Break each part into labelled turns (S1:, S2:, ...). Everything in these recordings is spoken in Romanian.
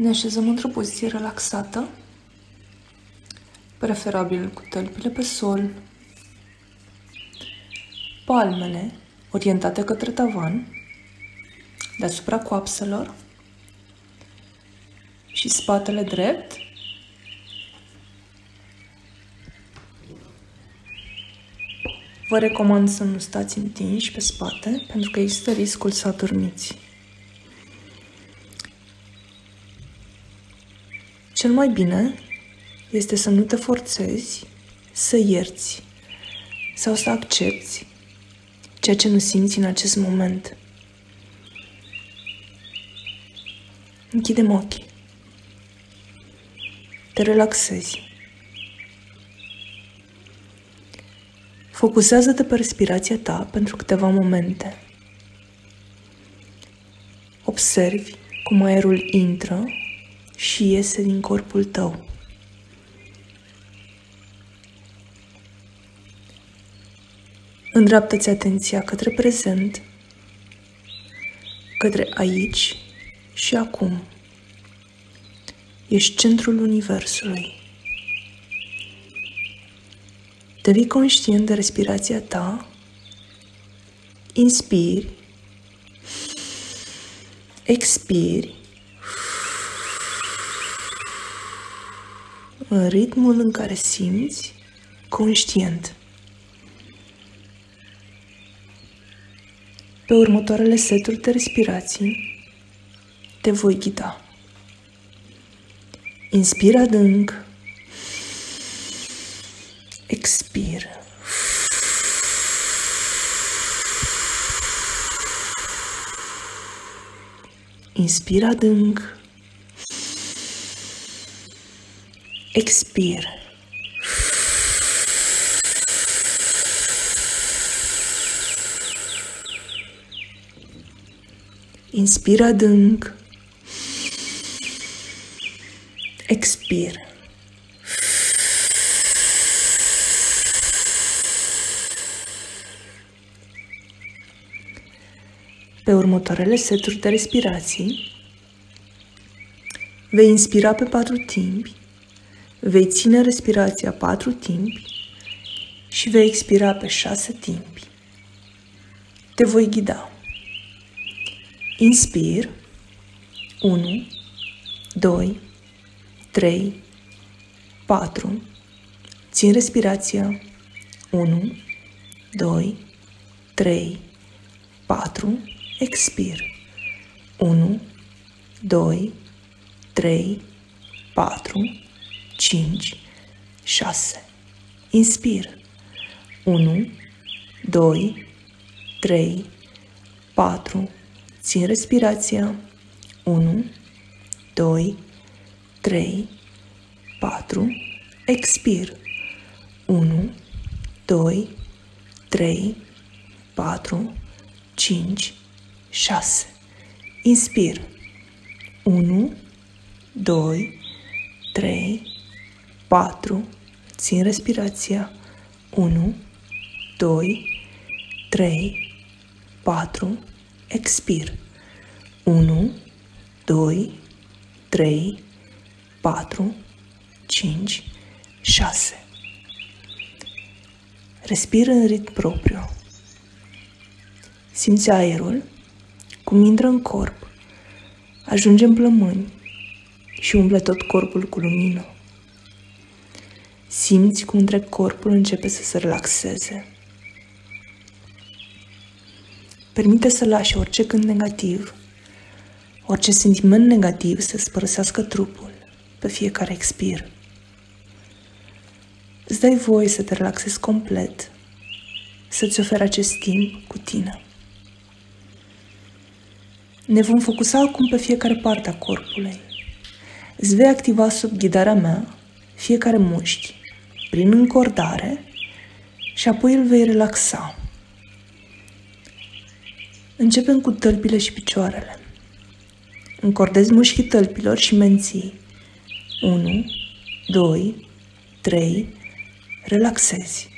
S1: Ne așezăm într-o poziție relaxată, preferabil cu tălpile pe sol, palmele orientate către tavan, deasupra coapselor și spatele drept. Vă recomand să nu stați întinși pe spate, pentru că există riscul să adormiți. Cel mai bine este să nu te forțezi să ierți sau să accepti ceea ce nu simți în acest moment. Închidem ochii. Te relaxezi. Focusează-te pe respirația ta pentru câteva momente. Observi cum aerul intră și iese din corpul tău. Îndreaptă-ți atenția către prezent, către aici și acum. Ești centrul Universului. Devii conștient de respirația ta. Inspiri. Expiri. În ritmul în care simți conștient. Pe următoarele seturi de respirații te voi ghida. Inspiră adânc. Expiră. Inspiră adânc. Expiră. Inspiră adânc. Expir. Pe următoarele seturi de respirații, vei inspira pe patru timpi, vei ține respirația patru timpi și vei expira pe șase timpi. Te voi ghida. Inspir. 1, 2, 3, 4. Țin respirația. 1, 2, 3, 4. Expir. 1, 2, 3, 4, 5, 6. Inspir. 1, 2, 3, 4, Țin respirația. 1, 2, 3, 4. Expir. 1, 2, 3, 4, 5, 6. Inspir. 1, 2, 3, 4. Țin respirația. 1, 2, 3, 4, expir. 1, 2, 3, 4, 5, 6. Respiră în ritm propriu. Simți aerul cum intră în corp, ajunge în plămâni și umple tot corpul cu lumină. Simți cum întreg corpul începe să se relaxeze. Permite să lași orice gând negativ, orice sentiment negativ să spărăsească trupul pe fiecare expir. Îți dai voie să te relaxezi complet, să-ți oferi acest timp cu tine. Ne vom focusa acum pe fiecare parte a corpului. Îți vei activa sub ghidarea mea fiecare mușchi prin încordare și apoi îl vei relaxa. Începem cu tălpile și picioarele. Încordezi mușchii tălpilor și menții. 1, 2, 3, relaxezi.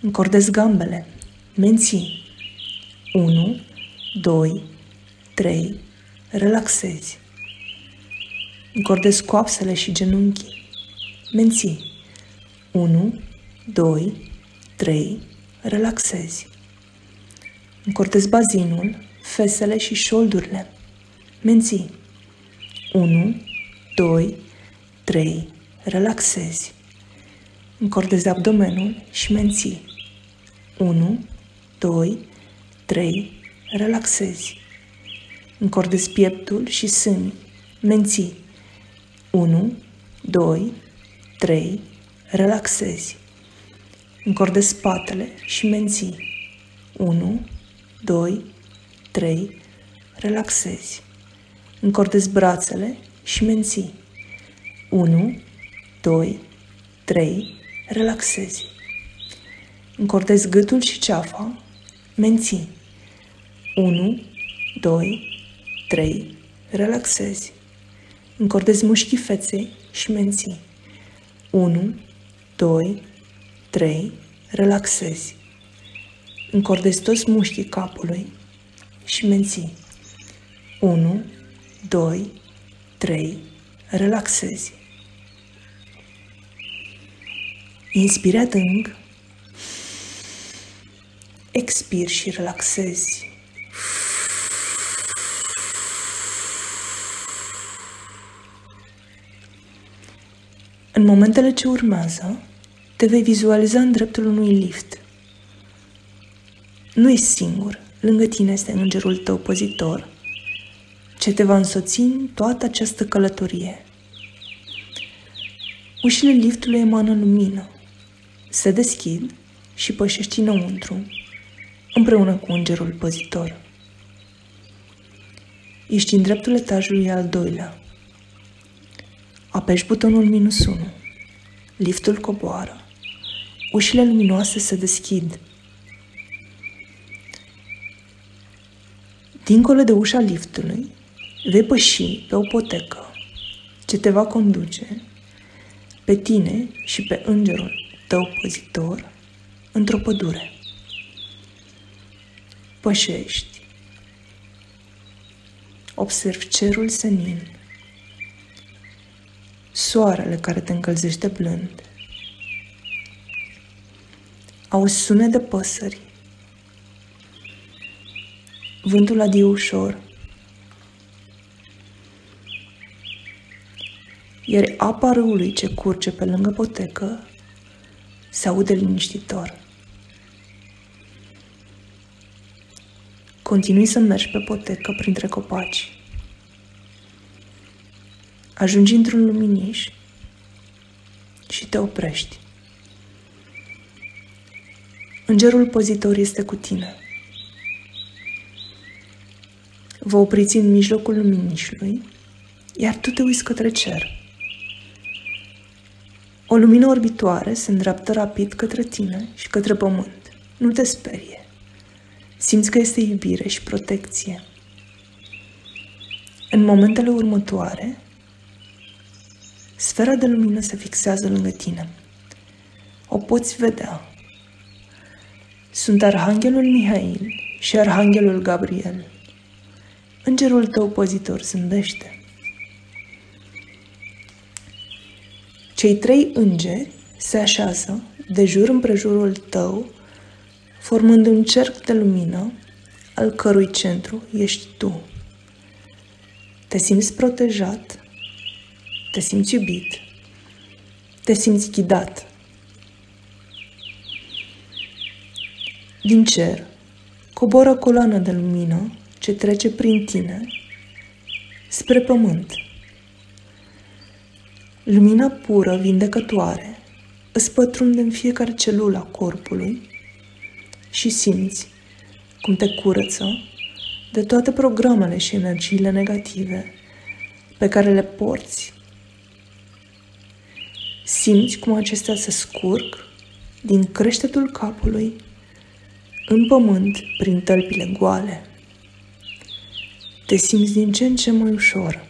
S1: Încordezi gambele, menții. 1, 2, 3, relaxezi. Încordezi coapsele și genunchii. Menții. 1, 2, 3, relaxezi. Încordezi bazinul, fesele și șoldurile. Menții. 1, 2, 3, relaxezi. Încordezi abdomenul și menții. 1, 2, 3, relaxezi. Încordezi pieptul și sânii. Menții. 1, 2, 3, relaxezi. Încordezi spatele și menții. 1, 2, 3, relaxezi. Încordezi brațele și menții. 1, 2, 3, relaxezi. Încordezi gâtul și ceafa, menții. 1, 2, 3, relaxezi. Încordezi mușchii feței și menții. 1, 2, 3, relaxezi. Încordezi toți mușchii capului și menții. 1, 2, 3, relaxezi. Inspiri adânc, expiri și relaxezi. În momentele ce urmează, te vei vizualiza în dreptul unui lift. Nu ești singur, lângă tine este îngerul tău păzitor, ce te va însoți în toată această călătorie. Ușile liftului emană lumină, se deschid și pășești înăuntru, împreună cu îngerul păzitor. Ești în dreptul etajului al doilea. Apeși butonul minus 1. Liftul coboară. Ușile luminoase se deschid. Dincolo de ușa liftului, vei păși pe o potecă ce te va conduce pe tine și pe îngerul tău păzitor într-o pădure. Pășești. Observi cerul senin, soarele care te încălzește blând, auzi sunet de păsări, vântul adie ușor, iar apa râului ce curge pe lângă potecă se aude liniștitor. Continui să mergi pe potecă printre copaci. Ajungi într-un luminiș și te oprești. Îngerul pozitor este cu tine. Vă opriți în mijlocul luminișului, iar tu te uiți către cer. O lumină orbitoare se îndreaptă rapid către tine și către pământ. Nu te sperie. Simți că este iubire și protecție. În momentele următoare, sfera de lumină se fixează lângă tine. O poți vedea. Sunt Arhanghelul Mihail și Arhanghelul Gabriel. Îngerul tău păzitor zâmbește. Cei trei îngeri se așează de jur împrejurul tău, formând un cerc de lumină al cărui centru ești tu. Te simți protejat, te simți iubit, te simți ghidat. Din cer coboră coloană de lumină ce trece prin tine spre pământ. Lumina pură, vindecătoare, îți pătrunde în fiecare celulă a corpului și simți cum te curăță de toate programele și energiile negative pe care le porți. Simți cum acestea se scurg din creștetul capului în pământ prin tălpile goale. Te simți din ce în ce mai ușor.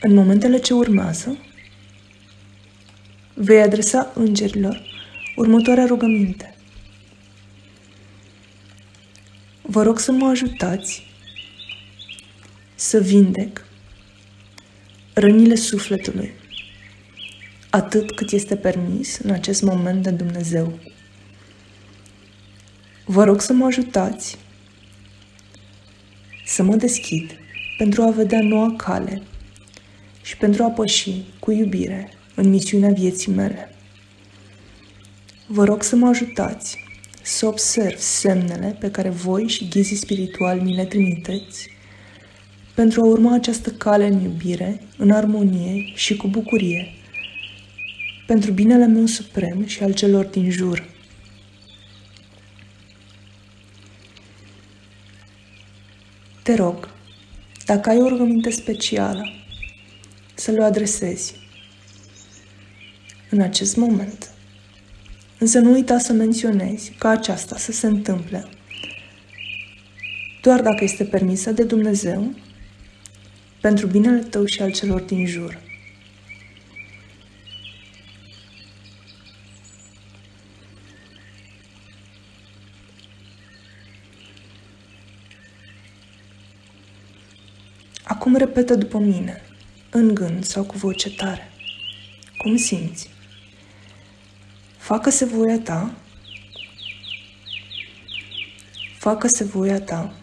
S1: În momentele ce urmează, vei adresa îngerilor următoarea rugăminte. Vă rog să mă ajutați să vindec rănile sufletului, atât cât este permis în acest moment de Dumnezeu. Vă rog să mă ajutați să mă deschid pentru a vedea noua cale și pentru a păși cu iubire în misiunea vieții mele. Vă rog să mă ajutați să observ semnele pe care voi și ghizii spirituali mi le trimiteți pentru a urma această cale în iubire, în armonie și cu bucurie, pentru binele meu suprem și al celor din jur. Te rog, dacă ai o rugăminte specială, să le adresezi în acest moment. Însă nu uita să menționezi ca aceasta să se întâmple doar dacă este permisă de Dumnezeu pentru binele tău și al celor din jur. Acum repetă după mine, în gând sau cu voce tare. Cum simți? Facă-se voia ta. Facă-se voia ta.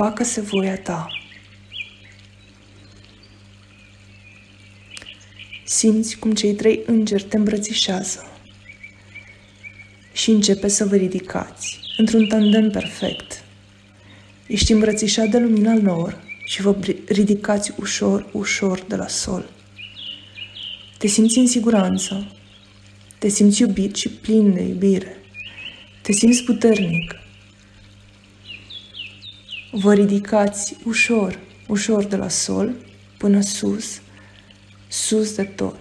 S1: Facă-se voia ta. Simți cum cei trei îngeri te îmbrățișează și începe să vă ridicați într-un tandem perfect. Ești îmbrățișat de lumina lor și vă ridicați ușor, ușor de la sol. Te simți în siguranță, te simți iubit și plin de iubire, te simți puternic. Vă ridicați ușor, ușor de la sol până sus, sus de tot,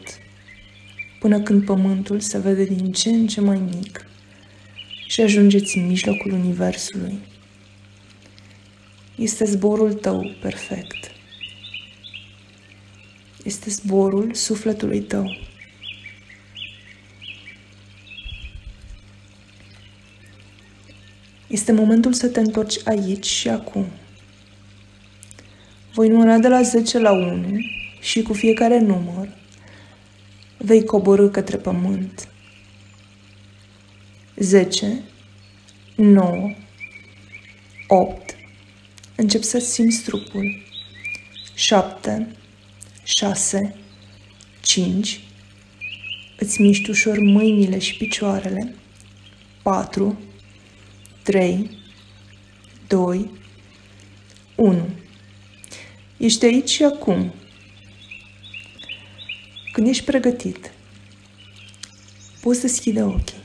S1: până când pământul se vede din ce în ce mai mic și ajungeți în mijlocul Universului. Este zborul tău perfect. Este zborul sufletului tău. Este momentul să te întorci aici și acum. Voi număra de la 10 la 1 și cu fiecare număr vei coborâ către pământ. 10, 9, 8, încep să simți trupul. 7, 6, 5, îți miști ușor mâinile și picioarele. 4, 3, 2, 1. Ești aici și acum. Când ești pregătit, poți deschide ochii.